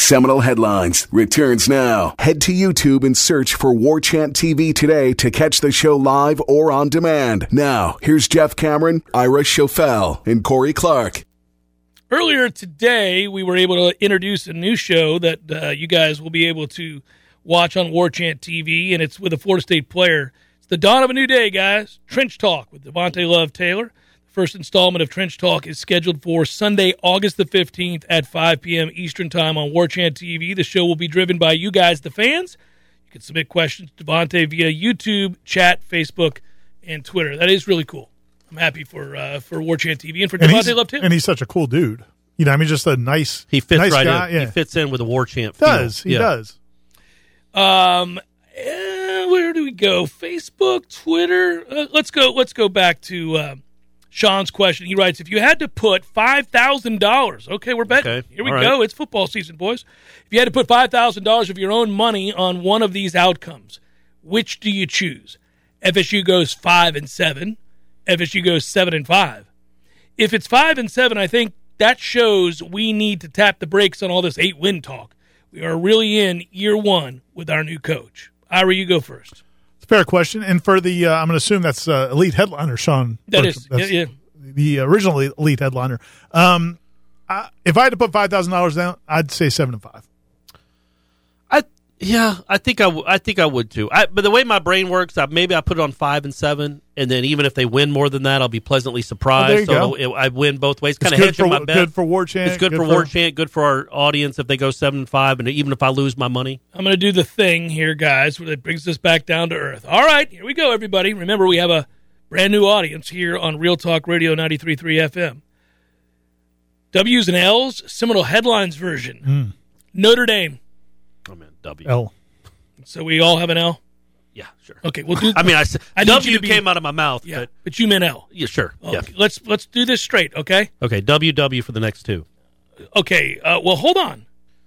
Seminole Headlines returns now. Head to YouTube and search for War Chant TV today to catch the show live or on demand. Now, here's Jeff Cameron, Ira Schoffel, and Corey Clark. Earlier today, we were able to introduce a new show that uh, you guys will be able to watch on War Chant TV, and it's with a Florida State player. It's the dawn of a new day, guys. Trench Talk with Devontay Love Taylor. The first installment of Trench Talk is scheduled for Sunday, August the 15th at 5 p.m. Eastern Time on War Chant TV. The show will be driven by you guys, the fans. You can submit questions to Devontay via YouTube, chat, Facebook, and Twitter. That is really cool. I'm happy for uh, for War Chant TV and for And he's, Devontay Love Taylor. and he's such a cool dude. You know, I mean, just a nice, He fits nice right guy. in. Yeah, He fits in with the war chant. feel. does he Yeah. does? Um, eh, where do we go? Facebook, Twitter. Uh, let's go. Let's go back to um, Sean's question. He writes, "If you had to put five thousand dollars, okay, we're betting. Okay, Here we all right. go. It's football season, boys. If you had to put five thousand dollars of your own money on one of these outcomes, which do you choose? FSU goes five and seven. FSU goes seven and five. If it's five and seven, I think that shows we need to tap the brakes on all this eight win talk. We are really in year one with our new coach. Ira, you go first. Fair question. And for the, uh, I'm going to assume that's uh, elite headliner Sean. That Burkham. is, yeah, yeah. the original elite headliner. Um, I, if I had to put five thousand dollars down, I'd say seven and five. I yeah, I think I, w- I think I would too. I, but the way my brain works, I, maybe I put it on five and seven, and then even if they win more than that, I'll be pleasantly surprised. Oh, there you so go. it'll- I win both ways. It's Kind of good hedging for my bet. good for War Chant. it's good, for War Chant, good for our audience if they go seven and five, and even if I lose my money. I'm going to do the thing here, guys, where it brings us back down to earth. All right, here we go, everybody. Remember, we have a brand new audience here on Real Talk Radio 93.3 FM. W's and L's, Seminole Headlines version. Hmm. Notre Dame. W. L. So we all have an L? Yeah, sure. Okay, we'll do I mean, I, said I need you W to be- came out of my mouth, Yeah, but but you meant L. yeah, sure. Okay, Yeah. let's let's do this straight, okay? Okay, W W for the next two. Okay, uh, well, hold on.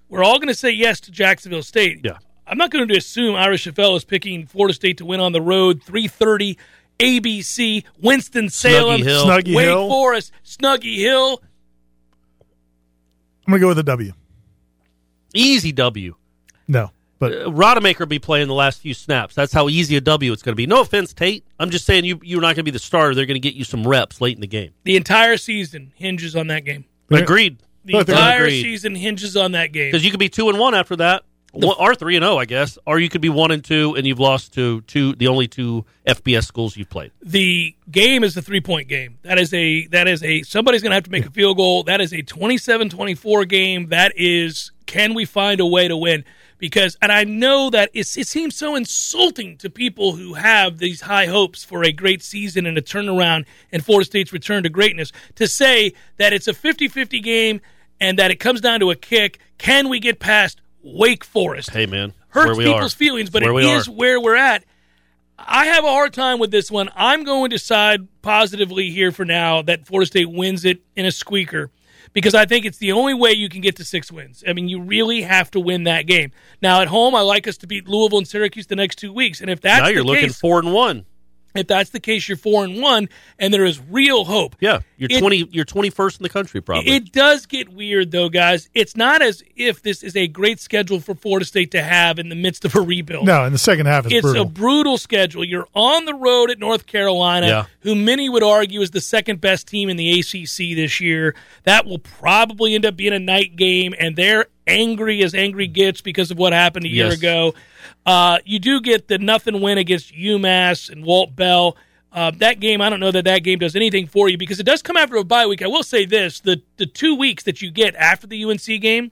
We're all going to say yes to Jacksonville State. Yeah. I'm not going to assume Ira Schoffel is picking Florida State to win on the road. 3:30 ABC, Winston Salem, Snuggy Hill. Snuggy Wake Hill. Forest, Snuggy Hill. I'm gonna go with a W. Easy W. No, but Uh, Rodemaker will be playing the last few snaps. That's how easy a W it's going to be. No offense, Tate. I'm just saying you you're not going to be the starter. They're going to get you some reps late in the game. The entire season hinges on that game. Agreed. The But entire Agreed. season hinges on that game. Because you could be two and one after that, One- or three and zero, I guess, or you could be one and two, and you've lost to two the only two FBS schools you've played. the game is a three point game. That is a that is a somebody's going to have to make a field goal. That is a 27-24 game. That is can we find a way to win? Because and I know that it seems so insulting to people who have these high hopes for a great season and a turnaround and Florida State's return to greatness to say that it's a 50-50 game and that it comes down to a kick. Can we get past Wake Forest? Hey man, hurts people's are. feelings, but where we're where we're at. I have a hard time with this one. I'm going to side positively here for now that Florida State wins it in a squeaker because I think it's the only way you can get to six wins. I mean, you really have to win that game. Now at home, I like us to beat Louisville and Syracuse the next two weeks, and if that's now you're looking four and one. If that's the case, you're four and one, and there is real hope. Yeah, you're It- twenty. You're twenty first in the country, probably. It does get weird, though, guys. It's not as if this is a great schedule for Florida State to have in the midst of a rebuild. no, in the second half is it's brutal. a brutal schedule. You're on the road at North Carolina, Yeah. who many would argue is the second best team in the ACC this year. That will probably end up being a night game, and they're angry as angry gets because of what happened a year Yes. ago. Uh, you do get the nothing win against UMass and Walt Bell. Uh, that game, I don't know that that game does anything for you because it does come after a bye week. I will say this: the the two weeks that you get after the UNC game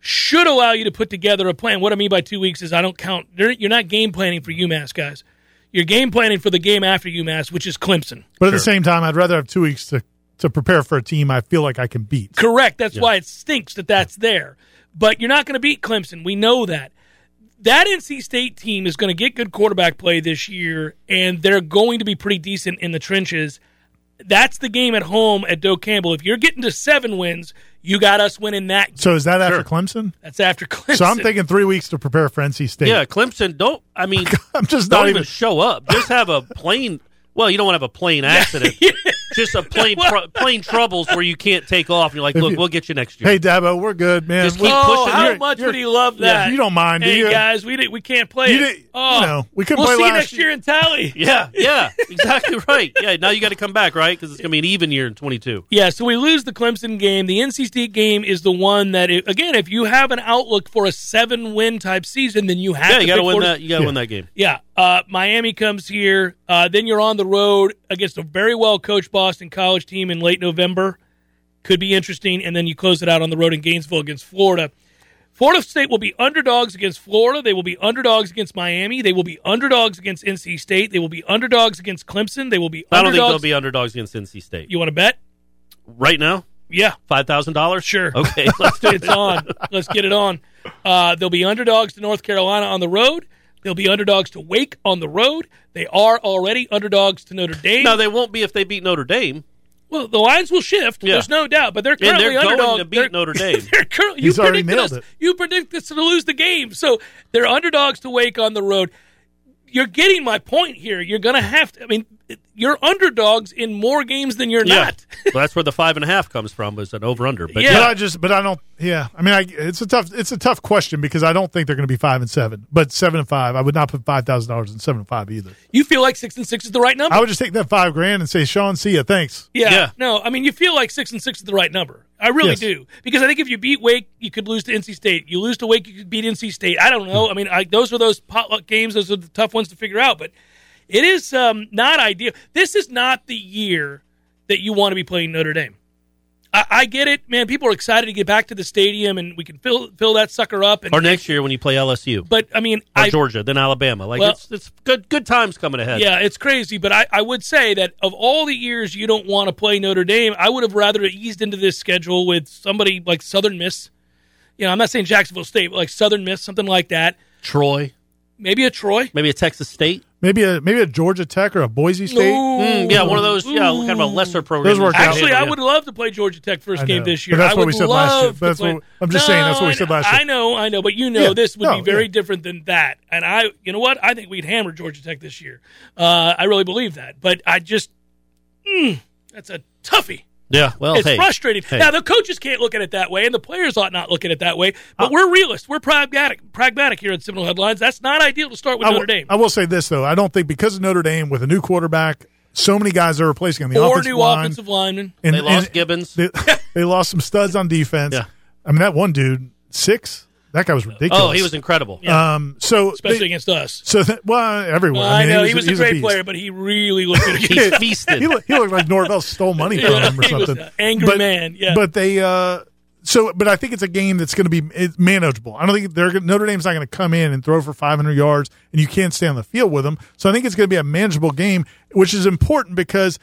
should allow you to put together a plan. What I mean by two weeks is I don't count. you're- You're not game planning for UMass, guys. You're game planning for the game after UMass, which is Clemson. but at the same time, I'd rather have two weeks to to prepare for a team I feel like I can beat. Correct. That's why it stinks that that's there. But you're not going to beat Clemson. We know that. That NC State team is going to get good quarterback play this year, and they're going to be pretty decent in the trenches. That's the game at home at Doak Campbell. If you're getting to seven wins, you got us winning that. So is that after Clemson? That's after Clemson. So I'm thinking three weeks to prepare for NC State. yeah, Clemson. Don't. I mean, I'm just don't not even even. show up. Just have a plane. Well, you don't want to have a plane accident. Just a plain pro- plane troubles where you can't take off. And you're like, If look, you- we'll get you next year. Hey Dabo, we're good, man. Just We- keep Oh, pushing how You're- much you're- would he love Yeah, that? you don't mind, do hey you? guys, we didn't, we can't play You it. didn't- oh, you know, we couldn't we'll play see you last next year in Tally. yeah, yeah, exactly right. Yeah, now you got to come back, right? Because it's going to be an even year in 22. Yeah, so we lose the Clemson game. The NC State game is the one that, it, again, if you have an outlook for a seven-win type season, then you have Yeah, to you got to pick win Florida- that. You got to Yeah. win that game. Yeah, uh, Miami comes here. Uh, then you're on the road against a very well coached Boston College team in late November. Could be interesting. And then you close it out on the road in Gainesville against Florida. Florida State will be underdogs against Florida. They will be underdogs against Miami. They will be underdogs against NC State. They will be underdogs against Clemson. They will be I don't think they'll be underdogs against NC State you want to bet? right now. Yeah, Five thousand dollars. Sure. Okay, let's do it's it. on. Let's get it on. Uh, they'll be underdogs to North Carolina on the road. They'll be underdogs to Wake on the road. They are already underdogs to Notre Dame. No, they won't be if they beat Notre Dame. well, the lines will shift. Yeah. There's no doubt, but they're And currently they're going underdogs to beat They're- Notre Dame. They're cur- you He's already predicted nailed us. it. You predict us to lose the game, so they're underdogs to Wake on the road. you're getting my point here. You're going to have to. I mean, you're underdogs in more games than you're Yeah. not. well, that's where the five and a half comes from is an over under. But Yeah. But I just, but I don't. Yeah, I mean, I, it's a tough, it's a tough question because I don't think they're going to be five and seven, but seven and five. I would not put five thousand dollars in seven and five either. You feel like six and six is the right number. I would just take that five grand and say, Sean, see ya, thanks. Yeah. Yeah. No, I mean, you feel like six and six is the right number. I really Yes. do. Because I think if you beat Wake, you could lose to NC State. You lose to Wake, you could beat NC State. I don't know. Hmm. I mean, I, those are those potluck games. Those are the tough ones to figure out. But it is um, not ideal. This is not the year that you want to be playing Notre Dame. I, I get it, man. People are excited to get back to the stadium and we can fill fill that sucker up. And, or next year when you play LSU But I mean, or I Georgia, then Alabama. Like Well- it's it's good good times coming ahead. Yeah, it's crazy, but I, I would say that of all the years you don't want to play Notre Dame, I would have rather eased into this schedule with somebody like Southern Miss. You know, I'm not saying Jacksonville State, but like Southern Miss, something like that. Troy, Maybe a Troy. maybe a Texas State. Maybe a maybe a Georgia Tech or a Boise State. Mm, yeah, one of those. Yeah, kind of a lesser program. Those work out. Actually, I would love to play Georgia Tech first game know. this But year. that's I what would we said last year. love to That's what- I'm just saying, that's what we said last year. I know, I know, but you know Yeah, this would no, be very yeah. different than that. And I, you know what? I think we'd hammer Georgia Tech this year. Uh, I really believe that. But I just, mm, that's a toughie. Yeah, well, it's hey, frustrating. hey. Now the coaches can't look at it that way, and the players ought not look at it that way. But uh, we're realists. We're pragmatic. Pragmatic here at Seminole Headlines. That's not ideal to start with I Notre will- Dame I will say this though, I don't think because of Notre Dame with a new quarterback, so many guys are replacing on the or offensive new line. offensive linemen. and- They lost and Gibbons. They, they lost some studs on defense. Yeah. I mean that one dude six. That guy was ridiculous. Oh, he was incredible. Um, so especially they- against us. so that, well, everyone. I, I, mean, know he he was, was, a great beast. player, but he really looked good. He feasted. he, looked, he looked like Norvell stole money from Yeah, him or he was something. an angry but, man, yeah. but they. Uh, so, but I think it's a game that's going to be manageable. I don't think they're Notre Dame's not going to come in and throw for 500 yards, and you can't stay on the field with them. So I think it's going to be a manageable game, which is important because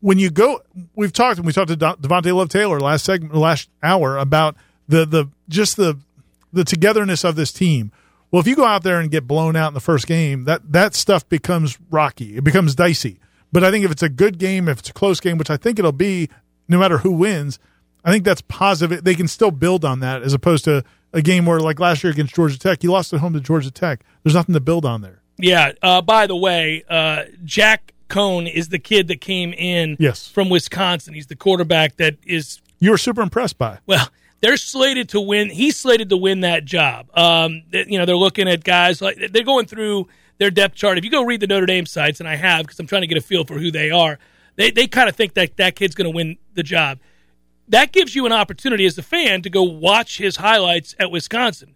when you go, we've talked and we talked to Don- Devontay Love Taylor last segment, last hour about the the just the the togetherness of this team. Well, if you go out there and get blown out in the first game, that that stuff becomes rocky. It becomes dicey. But I think if it's a good game, if it's a close game, which I think it'll be, no matter who wins, I think that's positive. They can still build on that as opposed to a game where, like last year against Georgia Tech, you lost at home to Georgia Tech. There's nothing to build on there. Yeah. Uh, by the way, uh, Jack Coan is the kid that came in Yes. from Wisconsin. He's the quarterback that is You were super impressed by. well. They're slated to win. He's slated to win that job. Um, you know, they're looking at guys like they're going through their depth chart. If you go read the Notre Dame sites, and I have because I'm trying to get a feel for who they are, they they kind of think that that kid's going to win the job. That gives you an opportunity as a fan to go watch his highlights at Wisconsin.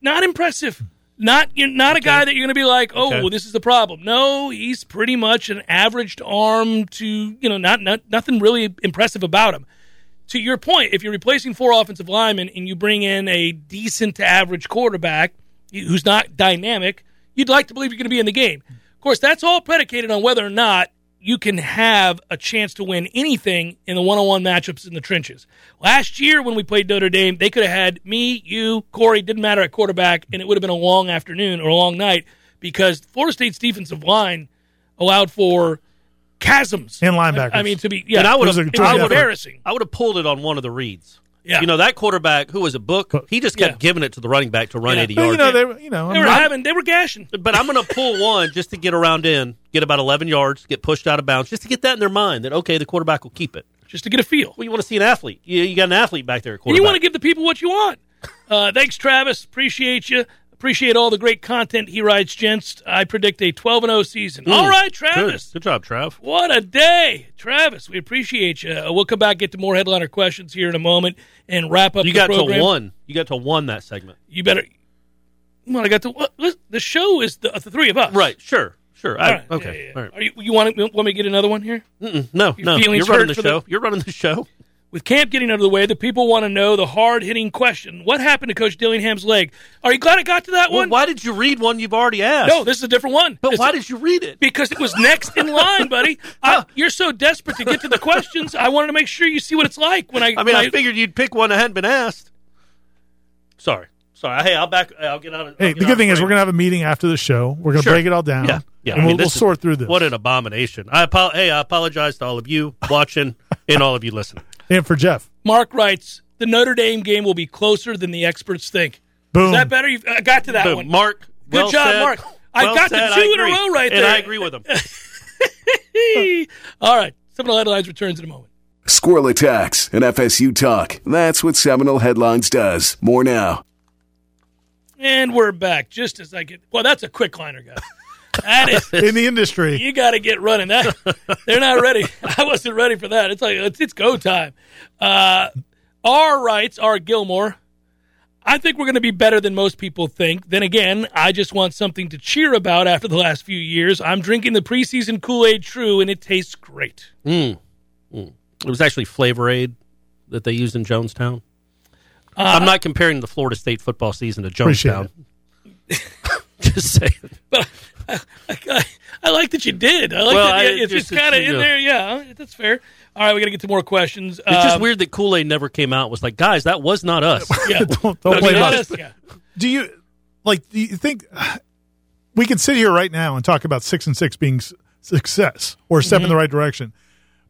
Not impressive. Not you're not a guy that you're going to be like, oh, Okay. this is the problem. No, he's pretty much an averaged arm to you know not, not nothing really impressive about him to your point, if you're replacing four offensive linemen and you bring in a decent to average quarterback who's not dynamic, you'd like to believe you're going to be in the game. Of course, that's all predicated on whether or not you can have a chance to win anything in the one-on-one matchups in the trenches. Last year when we played Notre Dame, they could have had me, you, Corey, didn't matter at quarterback, and it would have been a long afternoon or a long night because Florida State's defensive line allowed for chasms in linebackers. I mean, to be yeah, and I would It was have, a it was embarrassing. I would have pulled it on one of the reads. Yeah. You know that quarterback who was a book. He just kept Yeah. giving it to the running back to run Yeah. eighty But, yards. you know, they, were- you know, They were I'm- having, they were gashing. But I'm going to pull one just to get around in, get about 11 yards, get pushed out of bounds, just to get that in their mind that okay, the quarterback will keep it. just to get a feel. Well, you want to see an athlete. You, you got an athlete back there. at And you want to give the people what you want. Uh, thanks, Travis. Appreciate you. Appreciate all the great content he writes, gents. I predict a 12 and 0 season. All right, Travis. Good. Good job, Trav. What a day, Travis. We appreciate you. Uh, we'll come back get to more headliner questions here in a moment and wrap up. You got program. to one. You got to one that segment. You better. Well, I got to. What, the show is the, the three of us. Right. Sure. Sure. All I, right. okay. Yeah, yeah. All right. Are you, you want, to, want me to get another one here? Mm-mm. No. Your no. You're running the for the- show. You're running the show. With camp getting out of the way, the people want to know the hard hitting question: What happened to Coach Dillingham's leg? Are you glad I got to that Well, one? why did you read one you've already asked? No, this is a different one. But It's- why did you read it? Because it was next in line, buddy. I, you're so desperate to get to the questions. I wanted to make sure you see what it's like when I. I mean, when I figured you'd pick one that hadn't been asked. Sorry. Sorry. Hey, I'll back. I'll get out of. Hey, I'll the good thing of is we're gonna have a meeting after the show. We're gonna Sure. break it all down. Yeah, yeah. and I we'll, mean, we'll this is- sort through this. What an abomination! I apo- hey, I apologize to all of you watching and all of you listening. And for Jeff, Mark writes, the Notre Dame game will be closer than the experts think. boom. Is that better? You I uh, got to that Boom. one. Mark, Good well job, said. Mark. I Well got said, the two in a row right and there. I agree with him. All right. Seminole Headlines returns in a moment. Squirrel attacks and FSU talk. That's what Seminole Headlines does. More now. And we're back just as I get. Well, that's a quick liner, guys. That is. in the industry. You got to get running. That they're not ready. I wasn't ready for that. It's like it's, it's go time. Uh, our rights are Gilmore. I think we're going to be better than most people think. Then again, I just want something to cheer about after the last few years. I'm drinking the preseason Kool Aid True, and it tastes great. It was actually Flavor Aid that they used in Jonestown. Uh, I'm not comparing the Florida State football season to Jonestown. Just saying. But I, I, I like that you did. I like Well, that I yeah, it's just- just kind of in there. Yeah, that's fair. All right, we got to get to more questions. It's just Um, weird that Kool Aid never came out. Was like, guys, that was not us. Yeah, don't don't blame mean, us. yeah. Do you like? Do you think we can sit here right now and talk about six and six being success or a step in the Mm-hmm. right direction?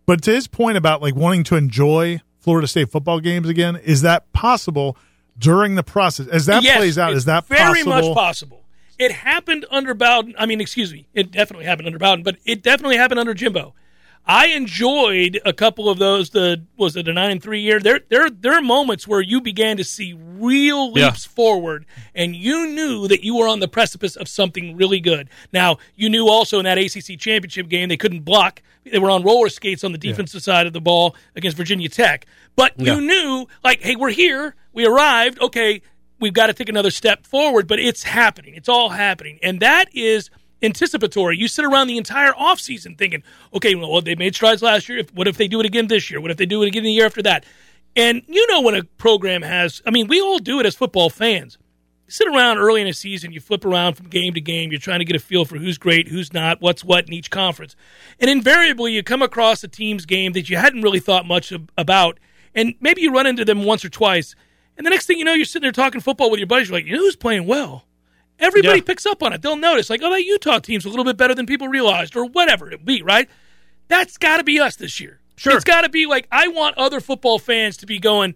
But to his point about like wanting to enjoy Florida State football games again, is that possible during the process? As that Yes, plays out, is that very possible? much possible? It happened under Bowden. I mean, excuse me, it definitely happened under Bowden, but it definitely happened under Jimbo. I enjoyed a couple of those. The was it a nine and three year? There, there, there are moments where you began to see real Yeah. leaps forward, and you knew that you were on the precipice of something really good. Now, you knew also in that ACC championship game they couldn't block; they were on roller skates on the defensive side of the ball against Virginia Tech. But Yeah. you knew, like, hey, we're here, we arrived. Okay, we've got to take another step forward, but it's happening. It's all happening. And that is anticipatory. You sit around the entire offseason thinking, okay, well, they made strides last year. What if they do it again this year? What if they do it again the year after that? And you know when a program has, I mean, we all do it as football fans. You sit around early in a season, you flip around from game to game, you're trying to get a feel for who's great, who's not, what's what in each conference. And invariably, you come across a team's game that you hadn't really thought much ab- about, and maybe you run into them once or twice. And the next thing you know, you're sitting there talking football with your buddies. You're like, you know who's playing well? Everybody Yeah. picks up on it. They'll notice, like, oh, that Utah team's a little bit better than people realized, or whatever it be, right? That's got to be us this year. Sure. It's got to be like, I want other football fans to be going,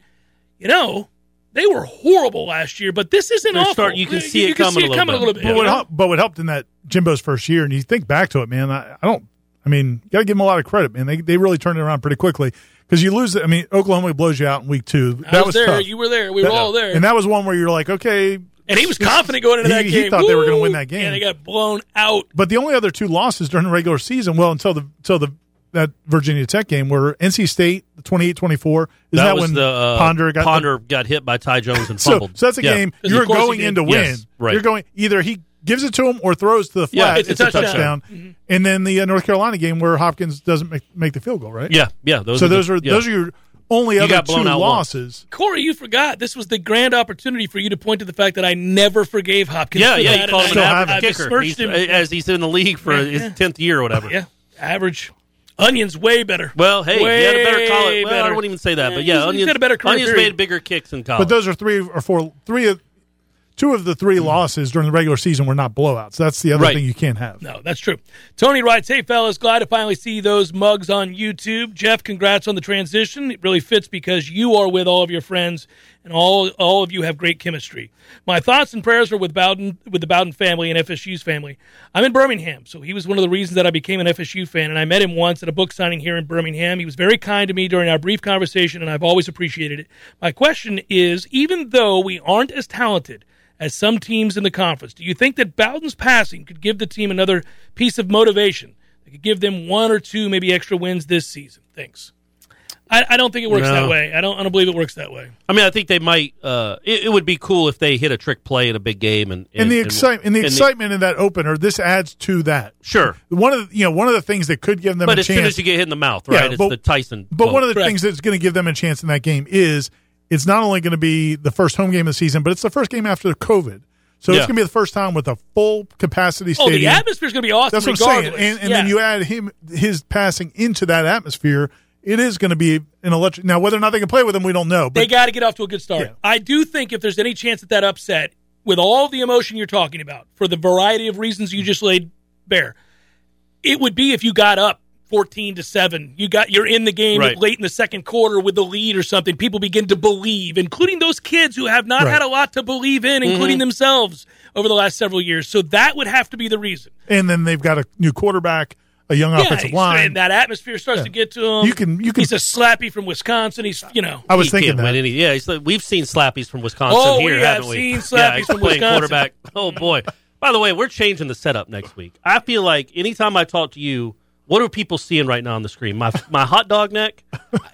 you know, they were horrible last year, but this isn't They're awful. start- you can see it coming a little coming bit. a little bit. But you what, helped, but what helped in that Jimbo's first year, and you think back to it, man, I, I don't. I mean, you got to give them a lot of credit, man. They they really turned it around pretty quickly because you lose. it. I mean, Oklahoma blows you out in week two. I That was, was, there. tough. You were there. We That- were all there. and that was one where you're like, okay. And he was confident going into he- that he game. thought they were gonna win that game. Yeah, they got blown out. But the only other two losses during the regular season, well, until the until the that Virginia Tech game, were NC State 28-24. Is that, that was when the uh, Ponder got the- Ponder got hit by Ty Jones and fumbled. so that's a Yeah. game you're of course he going did. in to win. Yes, right. You're going either he gives it to him or throws to the Yeah, flat. it's a touchdown. Mm-hmm. And then the uh, North Carolina game where Hopkins doesn't make, make the field goal, right? Yeah, yeah. Those so are the- those are yeah. those are your only other got two blown out once. losses. Corey, you forgot. This was the grand opportunity for you to point to the fact that I never forgave Hopkins. Yeah, for yeah. that, You and called him an average kicker He's- him. as he's in the league for Yeah, his tenth year or whatever. Yeah, average. Onions way better. Well, hey, he had a better college. Well, I wouldn't even say that, Yeah, but yeah, he's onions, had a better career onions period. made bigger kicks in college. But those are three or four, three of two of the three losses during the regular season were not blowouts. That's the other Right. thing you can't have. No, that's true. Tony writes, Hey, fellas, glad to finally see those mugs on YouTube. Jeff, congrats on the transition. It really fits because you are with all of your friends and all all of you have great chemistry. My thoughts and prayers are with Bowden with the Bowden family and FSU's family. I'm in Birmingham, so he was one of the reasons that I became an FSU fan, and I met him once at a book signing here in Birmingham. He was very kind to me during our brief conversation, and I've always appreciated it. My question is, even though we aren't as talented as some teams in the conference. Do you think that Bowden's passing could give the team another piece of motivation? That could give them one or two, maybe extra wins this season. Thanks. I, I don't think it works No. that way. I don't. I don't believe it works that way. I mean, I think they might. Uh, it, it would be cool if they hit a trick play in a big game, and And the excitement, and the excitement in that opener, this adds to that. Sure, One of the, you know one of the things that could give them but a as chance. soon as you get hit in the mouth, Yeah, right? it's the Tyson. But quote. one of the Correct. things that's going to give them a chance in that game is it's not only going to be the first home game of the season, but it's the first game after COVID. So Yeah. it's going to be the first time with a full capacity stadium. Oh, the atmosphere's going to be awesome. That's what I'm saying. And, and Yeah. then you add him his passing into that atmosphere. It is going to be an electric. Now, whether or not they can play with him, we don't know. But, they got to get off to a good start. Yeah. I do think if there's any chance at that upset, with all the emotion you're talking about, for the variety of reasons you just laid bare, it would be if you got up 14 to 7. You got you're in the game Right. late in the second quarter with the lead or something. People begin to believe, including those kids who have not Right. had a lot to believe in, including mm-hmm. themselves over the last several years. So that would have to be the reason. And then they've got a new quarterback, a young offensive line. and that atmosphere starts Yeah. to get to him. You can- you can- He's a slappy from Wisconsin. He's you know. I was He thinking can't that. any. Yeah, he's like, we've seen slappies from Wisconsin Oh, here, we have haven't we? seen yeah, slappies he's from playing Wisconsin. quarterback. Oh boy! By the way, we're changing the setup next week. I feel like anytime I talk to you, what are people seeing right now on the screen? My my hot dog neck.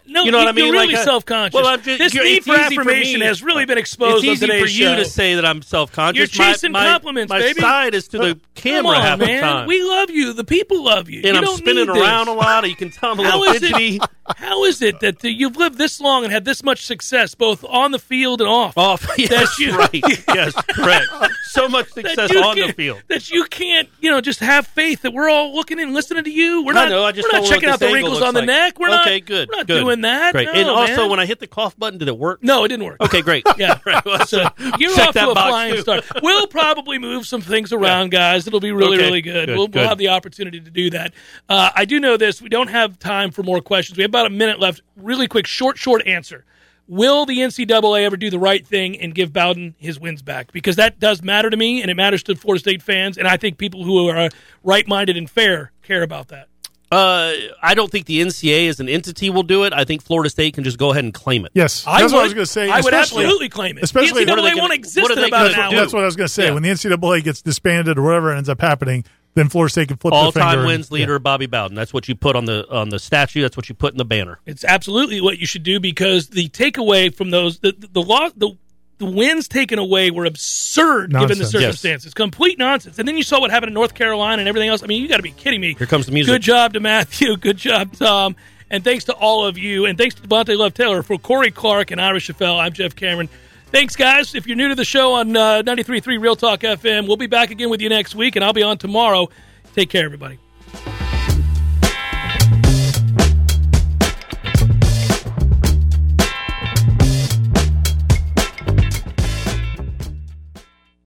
No, You know what I mean? You're really Like, uh, self-conscious. well, I'm just- this need for easy for affirmation has really been exposed it's easy for today's you show. to say that I'm self-conscious. You're chasing my, compliments, my baby. side is to the camera on, half the time, We love you. The people love you. and you I'm don't spinning need this. around a lot. You can tell I'm a How little is it? How is it that you've lived this long and had this much success, both on the field and off? Off. Yes, That you- right. Yes, correct. So much success on the field. That you can't, you know, just have faith that we're all looking and listening to you. We're I not. know. I just we're don't checking out the wrinkles on the like. neck. We're not. okay. Good. We're not good. doing that. Great. No, and also, man. when I hit the cough button, did it work? no, it didn't work. Okay, great. Yeah. Right. Well, So you're off that to a flying too. start. We'll probably move some things around, guys. It'll be really, Okay, really good. good, we'll, good. we'll have the opportunity to do that. Uh, I do know this. We don't have time for more questions. We have about a minute left. Really quick, short, short answer. Will the NCAA ever do the right thing and give Bowden his wins back? Because that does matter to me, and it matters to Florida State fans, and I think people who are right minded and fair care about that. Uh, I don't think the NCAA as an entity will do it. I think Florida State can just go ahead and claim it. yes, I that's would, what I was going to say. I would absolutely claim it. especially- the What they gonna- won't exist are in they about gonna an That's, hour. that's what I was going to say. Yeah. When the NCAA gets disbanded or whatever ends up happening, then Florida State can flip All their finger time and- wins yeah. leader Bobby Bowden. That's what you put on the on the statue. That's what you put in the banner. It's absolutely what you should do because the takeaway from those the the, the loss the the wins taken away were absurd given the Nonsense. Yes. circumstances. Complete nonsense. And then you saw what happened in North Carolina and everything else. I mean, you got to be kidding me. Here comes the music. Good job to Matthew. Good job, Tom. And thanks to all of you. And thanks to Devontay Love Taylor for Corey Clark and Ira Schoffel. I'm Jeff Cameron. Thanks, guys. If you're new to the show on uh, 93.3 Real Talk FM, we'll be back again with you next week, and I'll be on tomorrow. Take care, everybody.